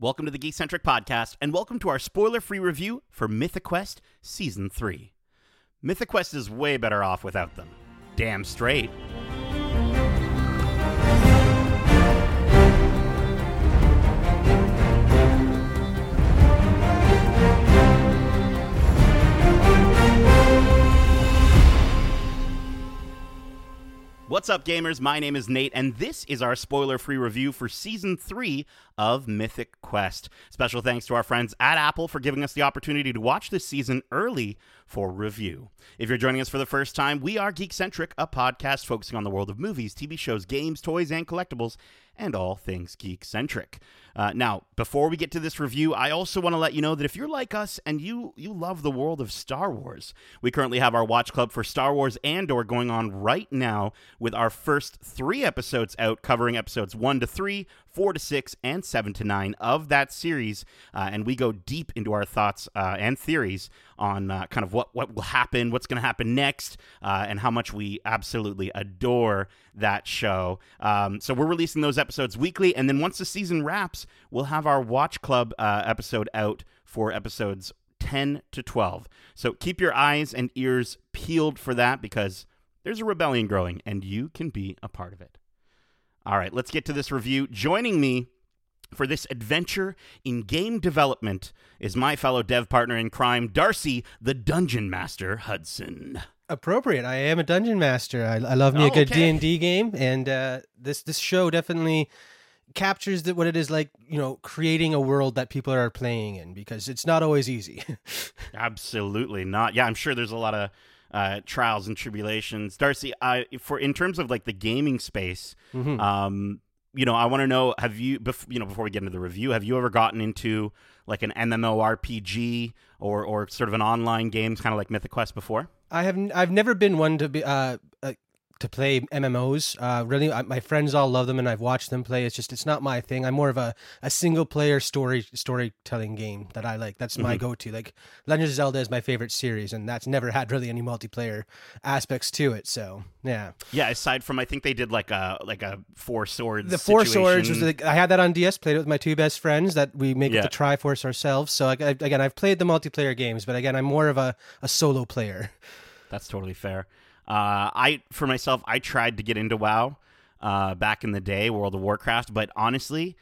Welcome to the Geekcentric Podcast, and welcome to our spoiler free review for Mythic Quest Season 3. Mythic Quest is way better off without them. Damn straight. What's up, gamers? My name is Nate, and this is our spoiler free review for Season 3 of Mythic Quest. Special thanks to our friends at Apple for giving us the opportunity to watch this season early for review. If you're joining us for the first time, we are Geekcentric, a podcast focusing on the world of movies, TV shows, games, toys, and collectibles, and all things geek centric. Uh, now, before we get to this review, I also want to let you know that if you're like us and you you love the world of Star Wars, we currently have our watch club for Star Wars Andor going on right now with our first three episodes out, covering episodes one to three, four to six, and seven to nine of that series, uh, and we go deep into our thoughts uh, and theories on uh, kind of what what will happen, what's going to happen next, uh, and how much we absolutely adore that show. Um, so we're releasing those episodes weekly, and then once the season wraps, we'll have our Watch Club uh, episode out for episodes 10 to 12. So keep your eyes and ears peeled for that because there's a rebellion growing, and you can be a part of it. All right, let's get to this review. Joining me for this adventure in game development is my fellow dev partner in crime, Darcy, the Dungeon Master Hudson. Appropriate. I am a dungeon master. I, I love me Oh, a good D and D game, and uh, this this show definitely captures the, what it is like. You know, creating a world that people are playing in because it's not always easy. Absolutely not. Yeah, I'm sure there's a lot of uh, trials and tribulations. Darcy, I for in terms of like the gaming space, Mhm. um, you know, I want to know have you, bef- you know, before we get into the review, have you ever gotten into like an MMORPG or or sort of an online games, kind of like Mythic Quest before? I have n- I've never been one to be uh, uh to play MMOs. Uh, really, I, my friends all love them, and I've watched them play. It's just it's not my thing. I'm more of a, a single player story storytelling game that I like. That's my go to. Like Legend of Zelda is my favorite series, and that's never had really any multiplayer aspects to it. So yeah, Yeah, aside from I think they did like a like a four swords. the Four Swords was situation. the, I had that on DS. Played it with my two best friends. That we make Yeah. the Triforce ourselves. So I, I- again, I've played the multiplayer games, but again, I'm more of a, a solo player. That's totally fair. Uh, I, for myself, I tried to get into WoW uh, back in the day, World of Warcraft, but honestly,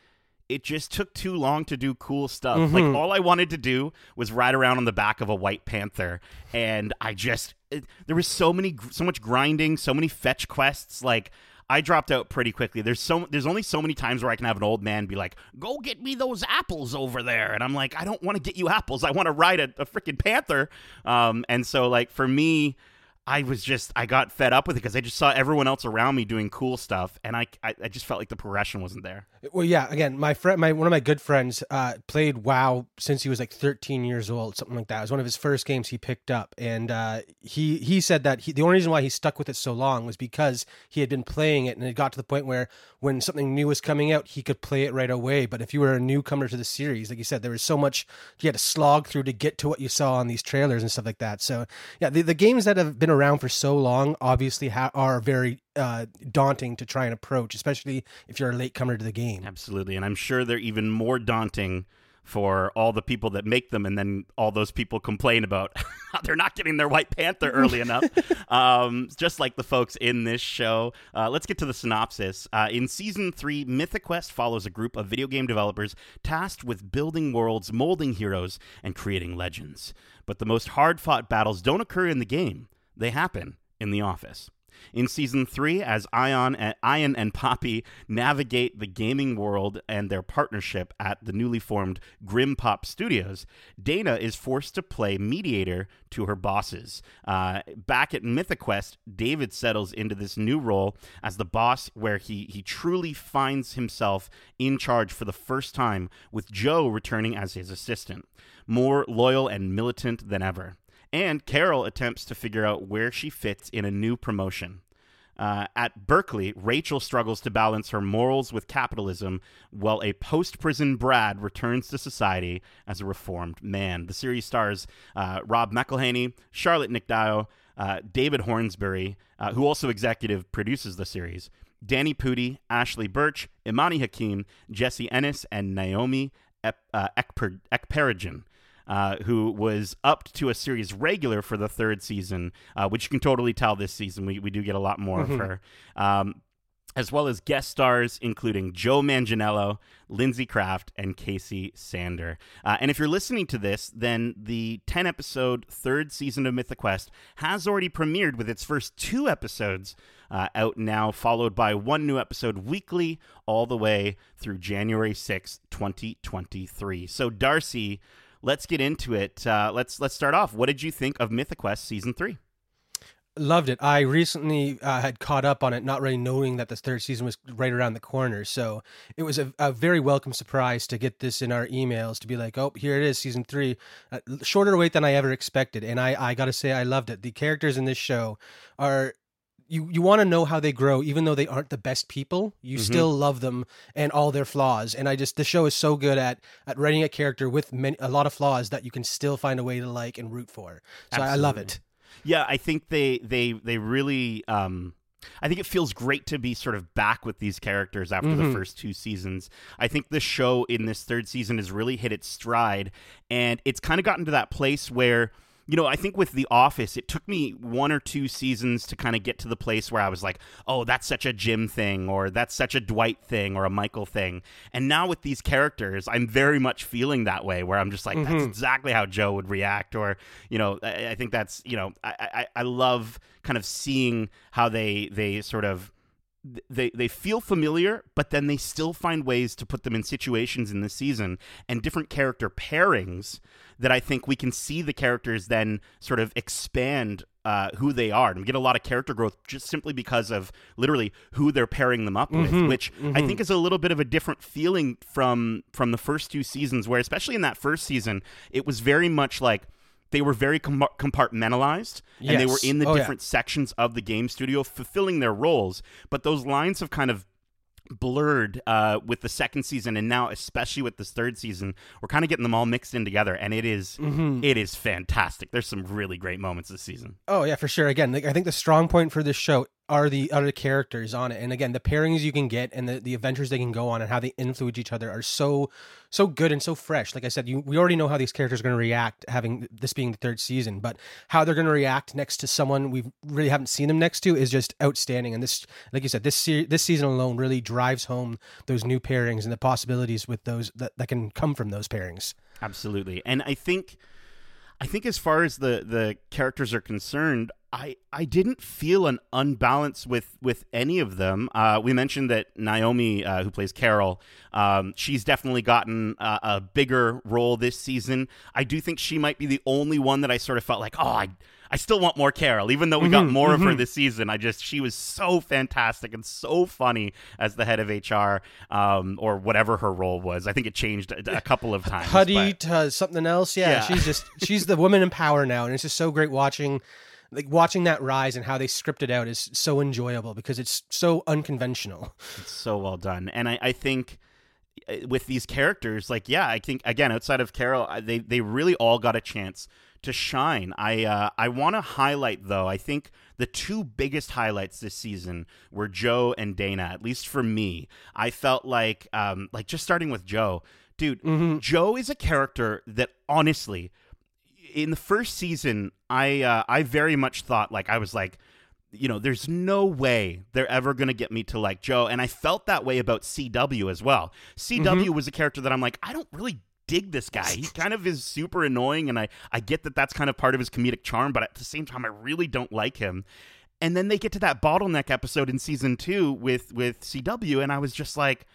it just took too long to do cool stuff. Like all I wanted to do was ride around on the back of a white panther, and I just it, there was so many, so much grinding, so many fetch quests. Like I dropped out pretty quickly. There's so there's only so many times where I can have an old man be like, "Go get me those apples over there," and I'm like, "I don't want to get you apples. I want to ride a, a freaking panther." Um, and so like for me. I was just I got fed up with it because I just saw everyone else around me doing cool stuff, and I, I I just felt like the progression wasn't there. Well, yeah. Again, my friend, my one of my good friends, uh, played WoW since he was like 13 years old, something like that. It was one of his first games he picked up, and uh, he he said that he, the only reason why he stuck with it so long was because he had been playing it, and it got to the point where when something new was coming out, he could play it right away. But if you were a newcomer to the series, like you said, there was so much you had to slog through to get to what you saw on these trailers and stuff like that. So yeah, the, the games that have been around for so long obviously ha- are very uh, daunting to try and approach, especially if you're a latecomer to the game. Absolutely, and I'm sure they're even more daunting for all the people that make them, and then all those people complain about they're not getting their White Panther early enough. Um, just like the folks in this show. Uh, let's get to the synopsis. Uh, in season three, Mythic Quest follows a group of video game developers tasked with building worlds, molding heroes, and creating legends. But the most hard-fought battles don't occur in the game; they happen in the office. In season three, as Ian and, Ian and Poppy navigate the gaming world and their partnership at the newly formed Grim Pop Studios, Dana is forced to play mediator to her bosses. Uh, back at Mythic Quest, David settles into this new role as the boss, where he he truly finds himself in charge for the first time, with Joe returning as his assistant, more loyal and militant than ever. And Carol attempts to figure out where she fits in a new promotion. Uh, at Berkeley, Rachel struggles to balance her morals with capitalism, while a post prison Brad returns to society as a reformed man. The series stars uh, Rob McElhenney, Charlotte Nicdao, uh, David Hornsbury, uh, who also executive produces the series, Danny Pudi, Ashly Burch, Imani Hakim, Jessie Ennis, and Naomi Ep- uh, Ekper-. Uh, who was upped to a series regular for the third season, uh, which you can totally tell this season. We, we do get a lot more Mhm. of her. Um, as well as guest stars including Joe Manganiello, Lindsay Kraft, and Casey Sander. Uh, and if you're listening to this, then the 10 episode third season of Mythic Quest has already premiered with its first two episodes uh, out now, followed by one new episode weekly all the way through January 6th, 2023. So, Darcy. Let's get into it. Uh, let's let's start off. What did you think of Mythic Quest season three? Loved it. I recently uh, had caught up on it, not really knowing that the third season was right around the corner. So it was a, a very welcome surprise to get this in our emails to be like, oh, here it is, season three. Uh, shorter wait than I ever expected. And I, I got to say, I loved it. The characters in this show are. You, you want to know how they grow, even though they aren't the best people. You Mhm. still love them and all their flaws. And I just the show is so good at at writing a character with many, a lot of flaws that you can still find a way to like and root for. So I love it. Yeah, I think they they they really um I think it feels great to be sort of back with these characters after the Mhm. first two seasons. I think the show in this third season has really hit its stride and it's kind of gotten to that place where you know, I think with The Office, it took me one or two seasons to kind of get to the place where I was like, oh, that's such a Jim thing, or that's such a Dwight thing, or a Michael thing. And now with these characters, I'm very much feeling that way, where I'm just like, that's Mhm. exactly how Joe would react, or you know, I, I think that's you know, I, I I love kind of seeing how they they sort of they they feel familiar, but then they still find ways to put them in situations in the season and different character pairings that I think we can see the characters then sort of expand uh, who they are. And we get a lot of character growth just simply because of literally who they're pairing them up with, Mhm, which I think is a little bit of a different feeling from from the first two seasons, where especially in that first season, it was very much like they were very com- compartmentalized and they were in the Oh, yeah. different sections of the game studio fulfilling their roles but those lines have kind of blurred uh, with the second season and now especially with this third season we're kind of getting them all mixed in together and it is- Mhm. it is fantastic there's some really great moments this season Oh yeah, for sure. Again, I think the strong point for this show are the other characters on it, and again, the pairings you can get and the, the adventures they can go on and how they influence each other are so so good and so fresh. Like I said, you we already know how these characters are going to react, having this being the third season, but how they're going to react next to someone we really haven't seen them next to is just outstanding. And this, like you said, this se- this season alone really drives home those new pairings and the possibilities with those that, that can come from those pairings. Absolutely. And I think I think as far as the the characters are concerned, I I didn't feel an unbalance with with any of them. Uh, we mentioned that Naomi, uh, who plays Carol, um, she's definitely gotten a, a bigger role this season. I do think she might be the only one that I sort of felt like, oh, I I still want more Carol, even though we got Mhm, more of her mhm. this season. I just she was so fantastic and so funny as the head of HR, um, or whatever her role was. I think it changed a, a couple of times. Huddy but- to something else. Yeah, Yeah. she's just she's the woman in power now, and it's just so great watching, like watching that rise and how they script it out is so enjoyable because it's so unconventional. It's so well done, and I, I think uh, with these characters, like yeah, I think again outside of Carol, they they really all got a chance to shine. I uh, I want to highlight though. I think the two biggest highlights this season were Joe and Dana. At least for me, I felt like um like just starting with Joe, dude. Mm-hmm. Joe is a character that honestly, in the first season, I uh, I very much thought like I was like, you know, there's no way they're ever gonna get me to like Joe, and I felt that way about CW as well. CW was a character that I'm like, I don't really dig this guy. He kind of is super annoying, and I I get that that's kind of part of his comedic charm, but at the same time, I really don't like him. And then they get to that bottleneck episode in season two with with CW, and I was just like,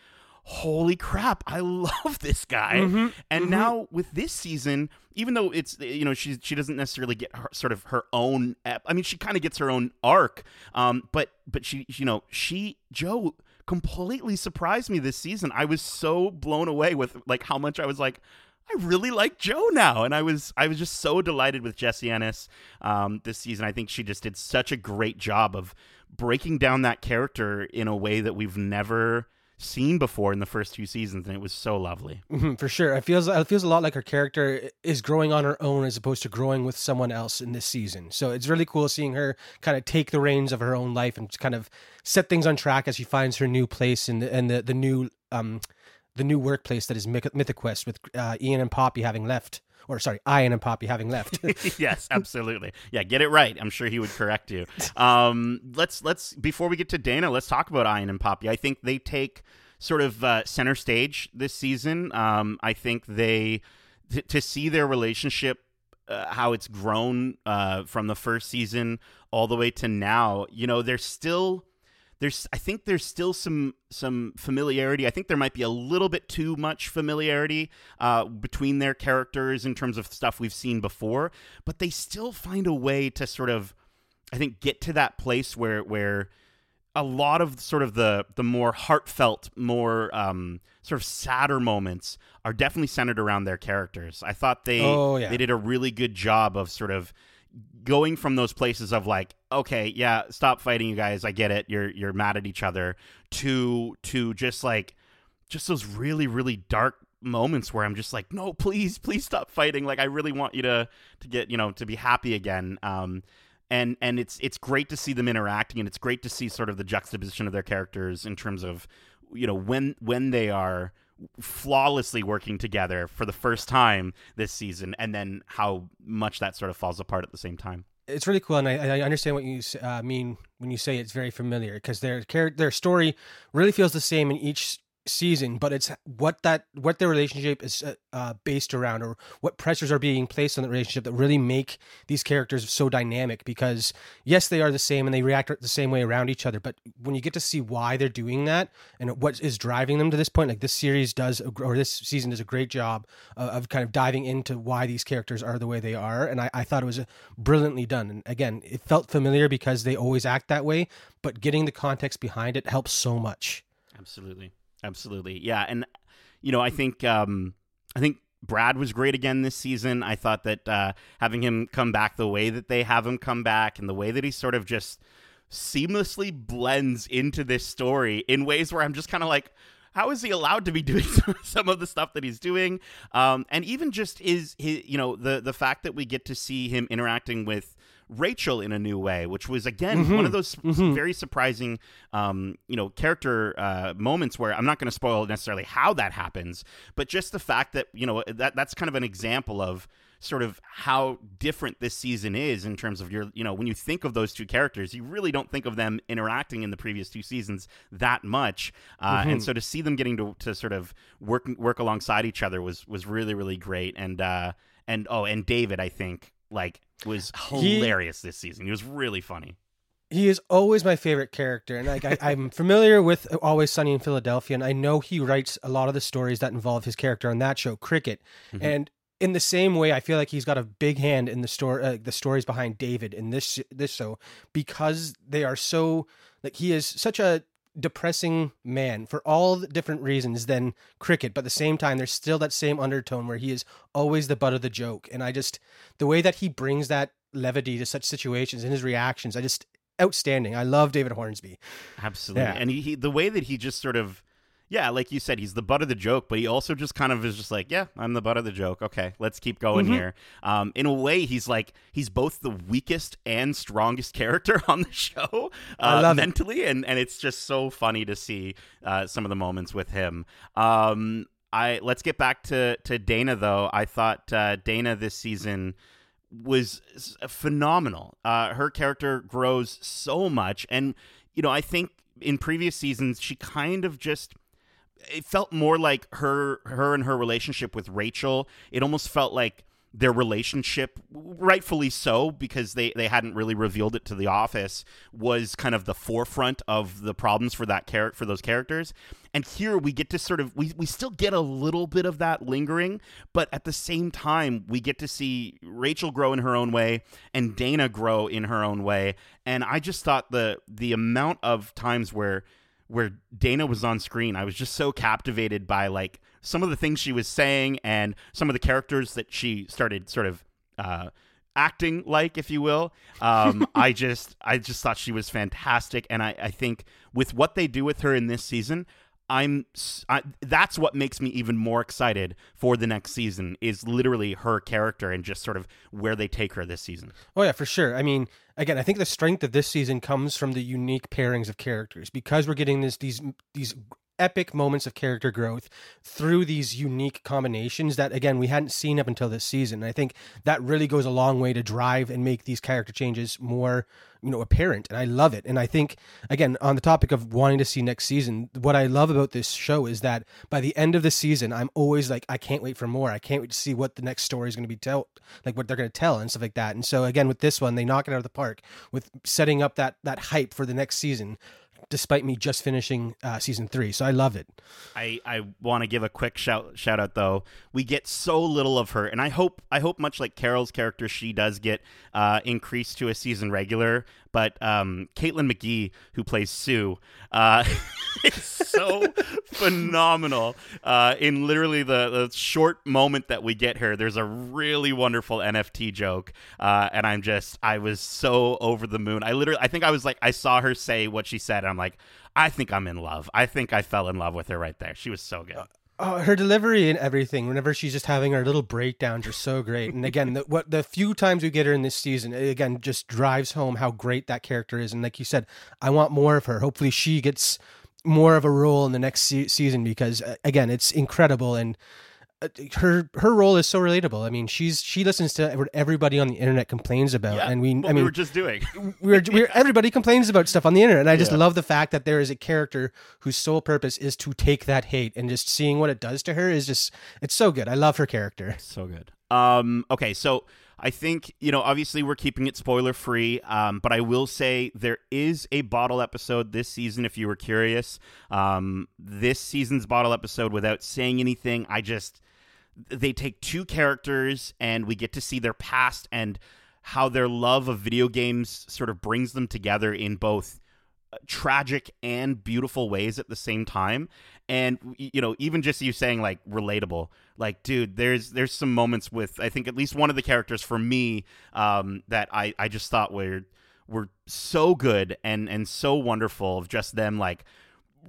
holy crap, I love this guy. Mhm, And mhm. now with this season, even though it's you know she she doesn't necessarily get her, sort of her own. I mean, she kind of gets her own arc. Um, but but she you know she Joe completely surprised me this season. I was so blown away with like how much I was like. I really like Joe now, and I was I was just so delighted with Jessie Ennis um, this season. I think she just did such a great job of breaking down that character in a way that we've never seen before in the first two seasons, and it was so lovely. Mhm, for sure. It feels it feels a lot like her character is growing on her own as opposed to growing with someone else in this season. So it's really cool seeing her kind of take the reins of her own life and kind of set things on track as she finds her new place and the, and the the new um the new workplace that is Mythic Quest with uh, Ian and Poppy having left or sorry, Ian and Poppy having left. yes, absolutely. Yeah, get it right. I'm sure he would correct you. Um, let's let's before we get to Dana, let's talk about Ian and Poppy. I think they take sort of uh, center stage this season. Um, I think they t- to see their relationship. Uh, how it's grown uh, from the first season all the way to now, you know, they're still there's I think there's still some some familiarity. I think there might be a little bit too much familiarity uh, between their characters in terms of stuff we've seen before, but they still find a way to sort of I think get to that place where where a lot of sort of the the more heartfelt, more um, sort of sadder moments are definitely centered around their characters. I thought they oh, yeah. they did a really good job of sort of going from those places of like okay yeah stop fighting you guys i get it you're you're mad at each other to to just like just those really really dark moments where i'm just like no please please stop fighting like i really want you to to get you know to be happy again um and and it's it's great to see them interacting and it's great to see sort of the juxtaposition of their characters in terms of you know when when they are flawlessly working together for the first time this season, and then how much that sort of falls apart at the same time. It's really cool, and I, I understand what you uh, mean when you say it's very familiar because their their story really feels the same in each season, but it's what that what their relationship is uh, uh, based around, or what pressures are being placed on the relationship that really make these characters so dynamic. Because yes, they are the same and they react the same way around each other, but when you get to see why they're doing that and what is driving them to this point, like this series does, or this season does a great job of, of kind of diving into why these characters are the way they are, and I, I thought it was brilliantly done. And again, it felt familiar because they always act that way, but getting the context behind it helps so much. Absolutely. Absolutely. Yeah, and you know, I think um I think Brad was great again this season. I thought that uh having him come back the way that they have him come back and the way that he sort of just seamlessly blends into this story in ways where I'm just kind of like how is he allowed to be doing some of the stuff that he's doing um, and even just is his you know the the fact that we get to see him interacting with Rachel in a new way, which was again mm-hmm. one of those mm-hmm. very surprising, um, you know, character uh, moments where I'm not going to spoil necessarily how that happens, but just the fact that you know that that's kind of an example of sort of how different this season is in terms of your you know when you think of those two characters you really don't think of them interacting in the previous two seasons that much uh, mm-hmm. and so to see them getting to, to sort of work work alongside each other was was really really great and uh and oh and david i think like was hilarious he, this season. He was really funny. He is always my favorite character, and like I, am familiar with Always Sunny in Philadelphia, and I know he writes a lot of the stories that involve his character on that show, Cricket. Mm-hmm. And in the same way, I feel like he's got a big hand in the story, uh, the stories behind David in this this show, because they are so like he is such a depressing man for all different reasons than cricket but at the same time there's still that same undertone where he is always the butt of the joke. And i just the way that he brings that levity to such situations and his reactions i just outstanding. I love david hornsby. Absolutely. Yeah. and he, he the way that he just sort of yeah, like you said, he's the butt of the joke, but he also just kind of is just like, yeah, I'm the butt of the joke. Okay, let's keep going mm-hmm. here. Um, in a way, he's like he's both the weakest and strongest character on the show uh, mentally, it. and and it's just so funny to see uh, some of the moments with him. Um, I let's get back to to Dana though. I thought uh, Dana this season was phenomenal. Uh, her character grows so much, and you know, I think in previous seasons she kind of just it felt more like her her and her relationship with Rachel. It almost felt like their relationship rightfully so because they they hadn't really revealed it to the office was kind of the forefront of the problems for that character for those characters and here we get to sort of we, we still get a little bit of that lingering but at the same time we get to see rachel grow in her own way and dana grow in her own way and i just thought the the amount of times where where Dana was on screen, I was just so captivated by like some of the things she was saying and some of the characters that she started sort of uh, acting like, if you will. Um, I just I just thought she was fantastic, and I, I think with what they do with her in this season, I'm I, that's what makes me even more excited for the next season is literally her character and just sort of where they take her this season. Oh yeah, for sure. I mean, again, I think the strength of this season comes from the unique pairings of characters because we're getting this these these epic moments of character growth through these unique combinations that again we hadn't seen up until this season. And I think that really goes a long way to drive and make these character changes more you know apparent. And i love it. And i think again on the topic of wanting to see next season what i love about this show is that by the end of the season i'm always like i can't wait for more. I can't wait to see what the next story is going to be tell like what they're going to tell and stuff like that. And so again with this one they knock it out of the park with setting up that that hype for the next season despite me just finishing uh, season three. So I love it. I, I want to give a quick shout shout out though. We get so little of her, and I hope I hope much like Carol's character, she does get uh, increased to a season regular. But um, Caitlin McGee, who plays Sue, uh, is so phenomenal. Uh, in literally the, the short moment that we get her, there's a really wonderful NFT joke, uh, and I'm just I was so over the moon. I literally I think I was like I saw her say what she said. I'm like I think I'm in love. I think I fell in love with her right there. She was so good. Oh, her delivery and everything. Whenever she's just having her little breakdowns, are so great. And again, the, what the few times we get her in this season, again just drives home how great that character is. And like you said, I want more of her. Hopefully, she gets more of a role in the next se- season because uh, again, it's incredible and her her role is so relatable. I mean, she's she listens to what everybody on the internet complains about, Yeah, and we what I mean we were just doing. we're, we're everybody complains about stuff on the internet and i just Yeah. love the fact that there is a character whose sole purpose is to take that hate and just seeing what it does to her is just it's so good i love her character So good. Um, okay, so I think you know, obviously we're keeping it spoiler free, um, but I will say there is a bottle episode this season. If you were curious, um, this season's bottle episode, without saying anything, I just they take two characters and we get to see their past and how their love of video games sort of brings them together in both uh, tragic and beautiful ways at the same time. And you know even just you saying like relatable like dude there's there's some moments with i think at least one of the characters for me um that i i just thought were were so good and and so wonderful of just them like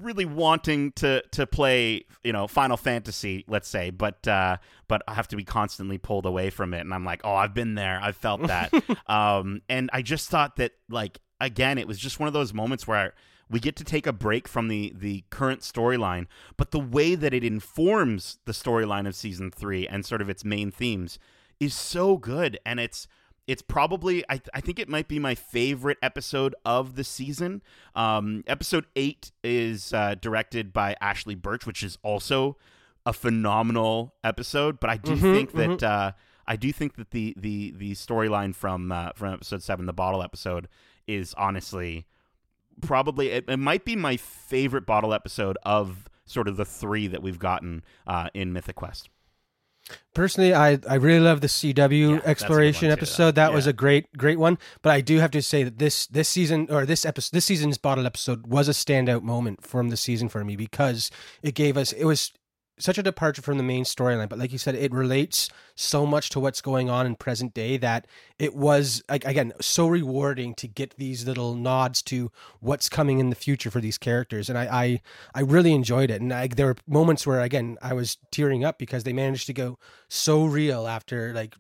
really wanting to to play you know final fantasy let's say but uh but i have to be constantly pulled away from it and i'm like oh i've been there. I've felt that. Um and i just thought that like again it was just one of those moments where we get to take a break from the the current storyline but the way that it informs the storyline of season 3 and sort of its main themes is so good and it's it's probably I, I think it might be my favorite episode of the season. Um, episode 8 is uh, directed by ashly burch which is also a phenomenal episode but i do Mhm, think that uh, i do think that the the the storyline from uh, from episode 7 the bottle episode is honestly probably it, it might be my favorite bottle episode of sort of the three that we've gotten uh, in mythic quest personally i i really love the Yeah, cw good exploration too, episode. That was a great great one. But i do have to say that this this season or this episode this season's bottle episode was a standout moment from the season for me because it gave us it was such a departure from the main storyline but like you said it relates so much to what's going on in present day that it was again so rewarding to get these little nods to what's coming in the future for these characters and i i, I really enjoyed it and I, there were moments where again i was tearing up because they managed to go so real after like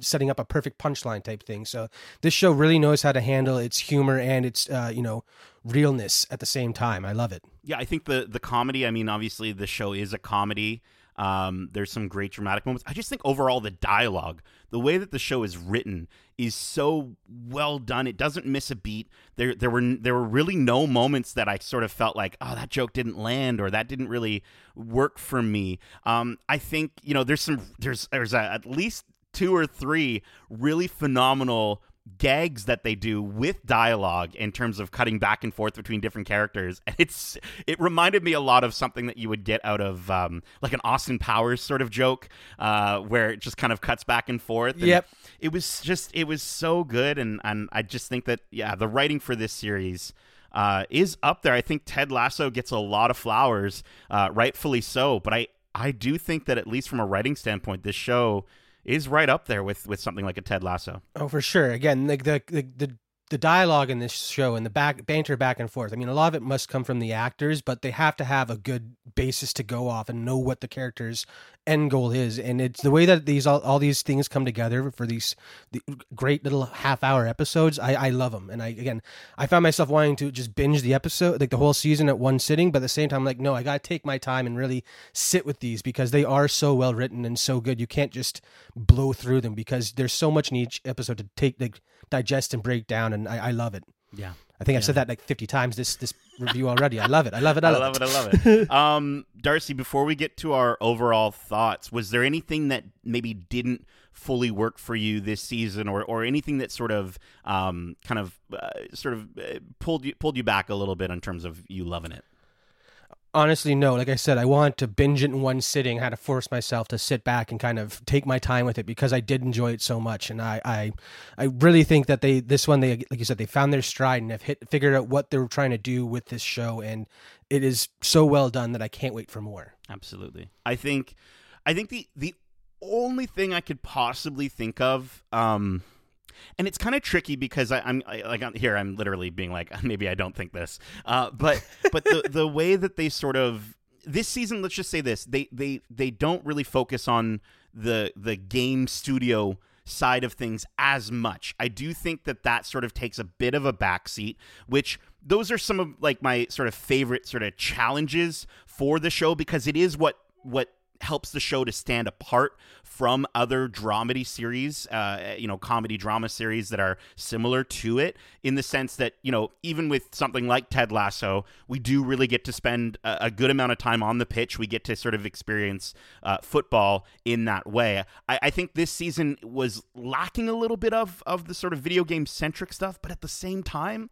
setting up a perfect punchline type thing so this show really knows how to handle its humor and its uh, you know realness at the same time i love it Yeah, I think the the comedy. I mean, obviously the show is a comedy. Um, there's some great dramatic moments. I just think overall the dialogue, the way that the show is written, is so well done. It doesn't miss a beat. There there were there were really no moments that I sort of felt like, oh, that joke didn't land or that didn't really work for me. Um, I think you know there's some there's there's a, at least two or three really phenomenal gags that they do with dialogue in terms of cutting back and forth between different characters. And it's it reminded me a lot of something that you would get out of um, like an austin powers sort of joke uh, where it just kind of cuts back and forth. And Yep. it was just it was so good. And and i just think that yeah the writing for this series uh, is up there. I think ted lasso gets a lot of flowers uh, rightfully so. But i i do think that at least from a writing standpoint this show is right up there with with something like a ted lasso Oh, for sure. Again, like the, the the the dialogue in this show and the back banter back and forth. I mean, a lot of it must come from the actors, but they have to have a good basis to go off and know what the character's end goal is. And it's the way that these all, all these things come together for these the great little half hour episodes. I, I love them. And I again, I found myself wanting to just binge the episode, like the whole season at one sitting. But at the same time, like no, I got to take my time and really sit with these because they are so well written and so good. You can't just blow through them because there's so much in each episode to take like digest and break down and I, I love it. Yeah. I think I've said that like 50 times this this review already. I love it. I love it. I I love, love it. I love it. um, Darcy, before we get to our overall thoughts, was there anything that maybe didn't fully work for you this season, or or anything that sort of um, kind of uh, sort of uh, pulled you pulled you back a little bit in terms of you loving it? Honestly, no. Like I said, I wanted to binge it in one sitting. I had to force myself to sit back and kind of take my time with it because I did enjoy it so much. And I, I, I really think that they this one they like you said they found their stride and have hit figured out what they were trying to do with this show, and it is so well done that I can't wait for more. Absolutely. I think I think the the only thing I could possibly think of um and it's kind of tricky because I, I'm I, like I'm, here. I'm literally being like, maybe I don't think this, uh, but but the the way that they sort of this season, let's just say this, they they they don't really focus on the the game studio side of things as much. I do think that that sort of takes a bit of a backseat, which those are some of like my sort of favorite sort of challenges for the show because it is what what helps the show to stand apart from other dramedy series, uh, you know, comedy drama series that are similar to it in the sense that, you know, even with something like Ted Lasso, we do really get to spend a, a good amount of time on the pitch. We get to sort of experience uh, football in that way. I, I think this season was lacking a little bit of, of the sort of video game centric stuff, but at the same time,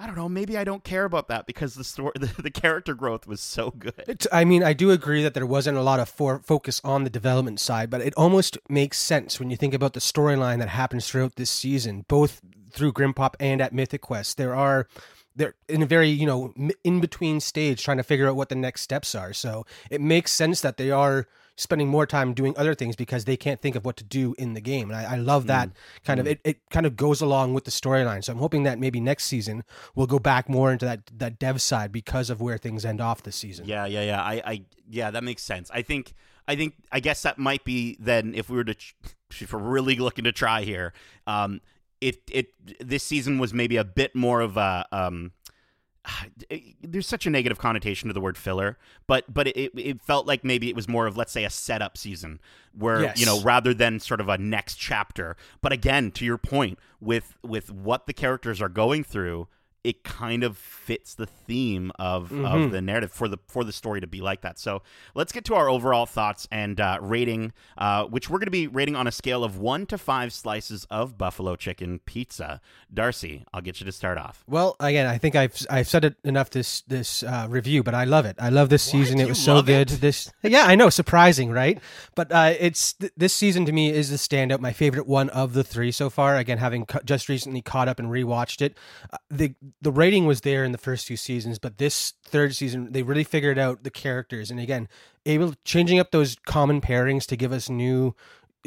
I don't know. Maybe I don't care about that because the story, the, the character growth was so good. I mean, I do agree that there wasn't a lot of for, focus on the development side, but it almost makes sense when you think about the storyline that happens throughout this season, both through Grimpop and at Mythic Quest. There are they're in a very you know in between stage trying to figure out what the next steps are. So it makes sense that they are spending more time doing other things because they can't think of what to do in the game. And I, I love that Mm. kind of it, it kind of goes along with the storyline. So I'm hoping that maybe next season we'll go back more into that that dev side because of where things end off this season. Yeah, yeah, yeah. I, I, yeah, that makes sense. I think, I think, I guess that might be then if we were to, if we're really looking to try here, um, it, it, this season was maybe a bit more of a, um, Eh, there's such a negative connotation to the word filler, but but it, it felt like maybe it was more of let's say a setup season where Yes. you know rather than sort of a next chapter. But again, to your point, with with what the characters are going through, it kind of fits the theme of, of the narrative for the for the story to be like that. So let's get to our overall thoughts and uh, rating, uh, which we're going to be rating on a scale of one to five slices of buffalo chicken pizza. Darcy, I'll get you to start off. Well, again, I think I've I've said it enough this this uh, review, but I love it. I love this season. You It was so good. it? This, yeah, I know, surprising, right? But uh, it's th- this season to me is the standout, my favorite one of the three so far. Again, having cu- just recently caught up and rewatched it, uh, the the writing was there in the first two seasons, but this third season they really figured out the characters, and again, able changing up those common pairings to give us new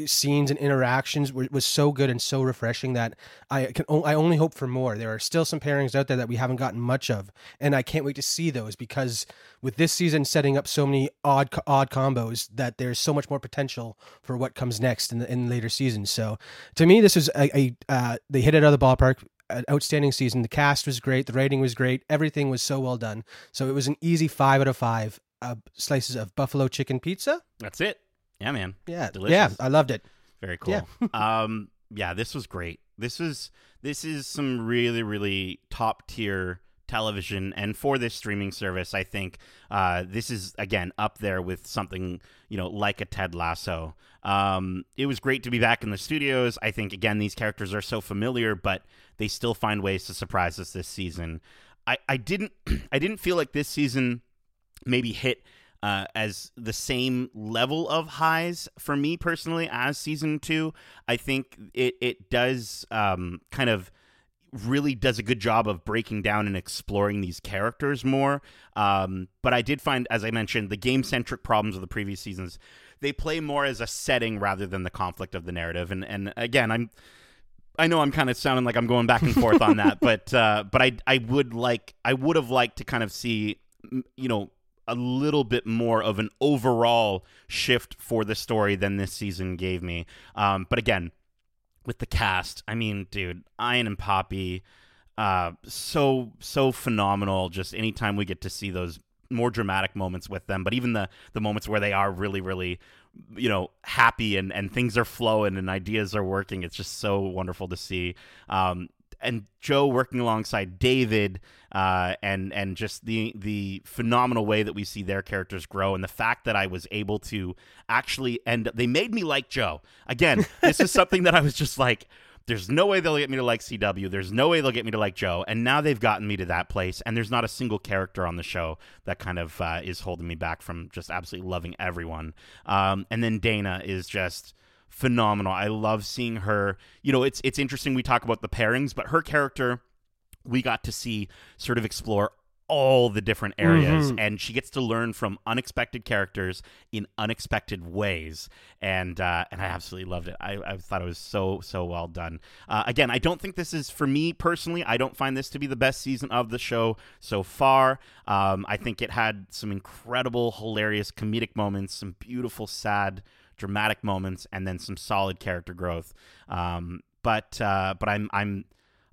scenes and interactions was, so good and so refreshing that I can I only hope for more. There are still some pairings out there that we haven't gotten much of, and I can't wait to see those because with this season setting up so many odd odd combos that there's so much more potential for what comes next in the, in later seasons. So to me, this is a, a uh, they hit it out of the ballpark. An outstanding season. The cast was great. The writing was great. Everything was so well done. So it was an easy five out of five uh, slices of buffalo chicken pizza. That's it. Yeah, man. Yeah, Delicious. yeah, I loved it. Very cool. um, yeah, this was great. This was this is some really really top tier television, and for this streaming service, I think uh, this is again up there with something you know like a Ted Lasso. Um, it was great to be back in the studios. I think again these characters are so familiar, but they still find ways to surprise us this season. I, I didn't I didn't feel like this season maybe hit uh, as the same level of highs for me personally as season two. I think it it does um, kind of really does a good job of breaking down and exploring these characters more. Um, but I did find, as I mentioned, the game centric problems of the previous seasons. They play more as a setting rather than the conflict of the narrative. And and again, I'm I know I'm kind of sounding like I'm going back and forth on that, but uh, but I I would like I would have liked to kind of see you know a little bit more of an overall shift for the story than this season gave me. Um, but again, with the cast, I mean, dude, Ian and Poppy, uh, so so phenomenal. Just anytime we get to see those more dramatic moments with them, but even the the moments where they are really really you know happy and and things are flowing and ideas are working it's just so wonderful to see um and Joe working alongside David, uh, and and just the the phenomenal way that we see their characters grow, and the fact that I was able to actually end. They made me like Joe again. This is something that I was just like. There's no way they'll get me to like CW. There's no way they'll get me to like Joe. And now they've gotten me to that place. And there's not a single character on the show that kind of uh, is holding me back from just absolutely loving everyone. Um, and then Dana is just phenomenal. I love seeing her. You know, it's it's interesting we talk about the pairings, but her character we got to see sort of explore all the different areas mm-hmm. and she gets to learn from unexpected characters in unexpected ways and uh, and I absolutely loved it I, I thought it was so so well done uh, again I don't think this is for me personally I don't find this to be the best season of the show so far um, I think it had some incredible hilarious comedic moments some beautiful sad dramatic moments, and then some solid character growth. Um, but uh, but I'm I'm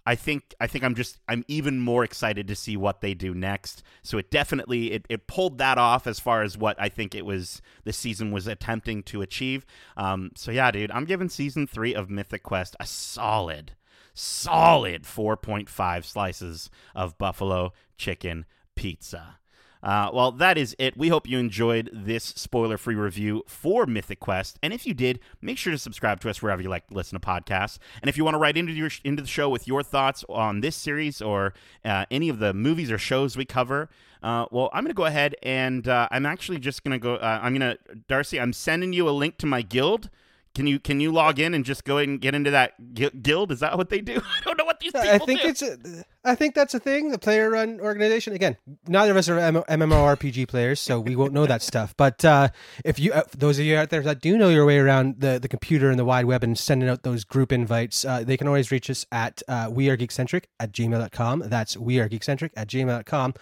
I think I think I'm just I'm even more excited to see what they do next. So it definitely it, it pulled that off as far as what I think it was the season was attempting to achieve. Um, so yeah, dude, I'm giving season three of Mythic Quest a solid, solid 4.5 slices of buffalo chicken pizza. Uh, well, that is it. We hope you enjoyed this spoiler free review for Mythic Quest. And if you did, make sure to subscribe to us wherever you like to listen to podcasts. And if you want to write into, your, into the show with your thoughts on this series or uh, any of the movies or shows we cover, uh, well, I'm going to go ahead and uh, I'm actually just going to go. Uh, I'm going to, Darcy, I'm sending you a link to my guild. Can you can you log in and just go ahead and get into that guild? Is that what they do? I don't know these people I think do. it's a, I think that's a thing. The player run organization. Again, neither of us are M- MMORPG players, so we won't know that stuff. But uh, if you, uh, those of you out there that do know your way around the, the computer and the wide web and sending out those group invites, uh, they can always reach us at uh, wearegeekcentric at gmail.com. That's wearegeekcentric at gmail.com.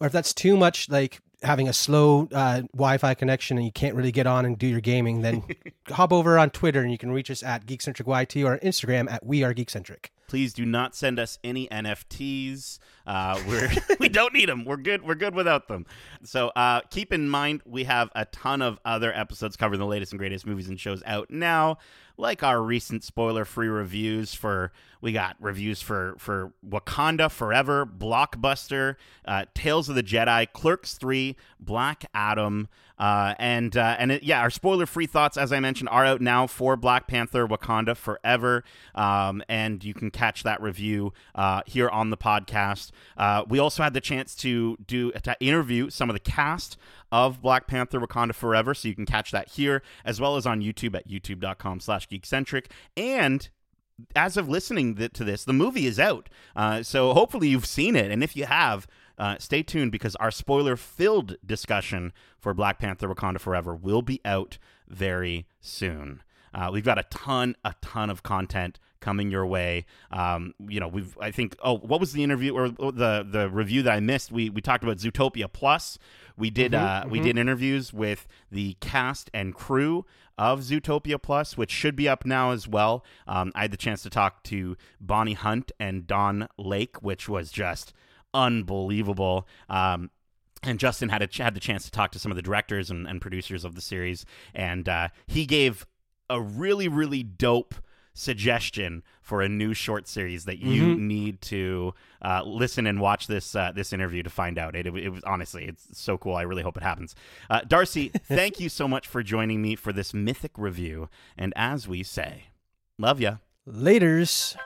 Or if that's too much like having a slow uh, Wi-Fi connection and you can't really get on and do your gaming, then hop over on Twitter and you can reach us at GeekcentricYT or Instagram at We Are Geekcentric. Please do not send us any NFTs. Uh, we're we don't need them. We're good. We're good without them. So uh, keep in mind we have a ton of other episodes covering the latest and greatest movies and shows out now, like our recent spoiler-free reviews for. We got reviews for for Wakanda Forever, Blockbuster, uh, Tales of the Jedi, Clerks Three, Black Adam. Uh, and uh, and it, yeah, our spoiler free thoughts, as I mentioned, are out now for Black Panther: Wakanda Forever, um, and you can catch that review uh, here on the podcast. Uh, we also had the chance to do to interview some of the cast of Black Panther: Wakanda Forever, so you can catch that here as well as on YouTube at youtube.com slash geekcentric. and as of listening to this, the movie is out. Uh, so hopefully you've seen it. And if you have, uh, stay tuned because our spoiler filled discussion for Black Panther Wakanda Forever will be out very soon. Uh, we've got a ton, a ton of content coming your way. Um, you know, we've I think oh, what was the interview or the the review that I missed? We we talked about Zootopia Plus. We did mm-hmm, uh, mm-hmm. we did interviews with the cast and crew of Zootopia Plus, which should be up now as well. Um, I had the chance to talk to Bonnie Hunt and Don Lake, which was just unbelievable. Um, and Justin had a, had the chance to talk to some of the directors and, and producers of the series, and uh, he gave a really really dope suggestion for a new short series that you mm-hmm. need to uh, listen and watch this uh, this interview to find out. It, it, it, was honestly, it's so cool. I really hope it happens. Uh, Darcy, thank you so much for joining me for this mythic review. And as we say, love ya. Laters.